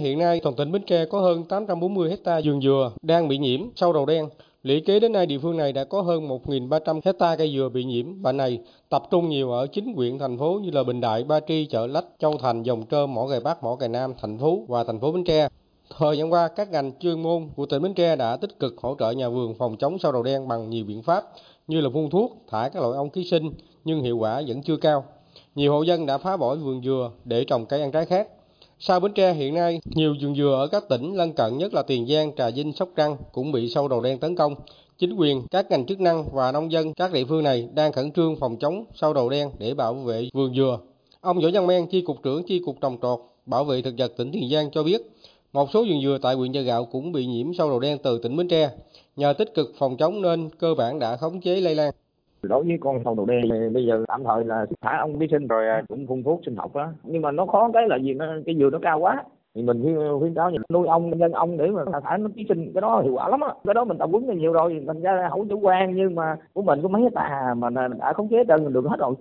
Hiện nay, toàn tỉnh Bến Tre có hơn 840 hecta vườn dừa đang bị nhiễm sâu đầu đen. Lũy kế đến nay, địa phương này đã có hơn 1.300 hecta cây dừa bị nhiễm bệnh này, tập trung nhiều ở chính huyện thành phố như là Bình Đại, Ba Tri, Chợ Lách, Châu Thành, Dòng Trơm, Mỏ Gài Bắc, Mỏ Gài Nam, thành phố và thành phố Bến Tre. Thời gian qua, các ngành chuyên môn của tỉnh Bến Tre đã tích cực hỗ trợ nhà vườn phòng chống sâu đầu đen bằng nhiều biện pháp như là phun thuốc, thả các loại ong ký sinh, nhưng hiệu quả vẫn chưa cao. Nhiều hộ dân đã phá bỏ vườn dừa để trồng cây ăn trái khác. Sau Bến Tre hiện nay, nhiều vườn dừa ở các tỉnh lân cận nhất là Tiền Giang, Trà Vinh, Sóc Trăng cũng bị sâu đầu đen tấn công. Chính quyền, các ngành chức năng và nông dân các địa phương này đang khẩn trương phòng chống sâu đầu đen để bảo vệ vườn dừa. Ông Võ Văn Men, chi cục trưởng chi cục trồng trọt, bảo vệ thực vật tỉnh Tiền Giang cho biết, một số vườn dừa tại huyện Chợ Gạo cũng bị nhiễm sâu đầu đen từ tỉnh Bến Tre. Nhờ tích cực phòng chống nên cơ bản đã khống chế lây lan đối với con sâu đầu đen thì bây giờ tạm thời là thả ông ký sinh rồi à, cũng phun thuốc sinh học á. Nhưng mà nó khó cái là gì, nó, cái dừa nó cao quá. Thì mình khuyến khuyến cáo nuôi ong nhân ong để mà thả nó ký sinh, cái đó hiệu quả lắm á. Cái đó mình tập huấn nhiều rồi, thành ra không chủ quan nhưng mà của mình có mấy tà mà đã khống chế trơn được hết rồi.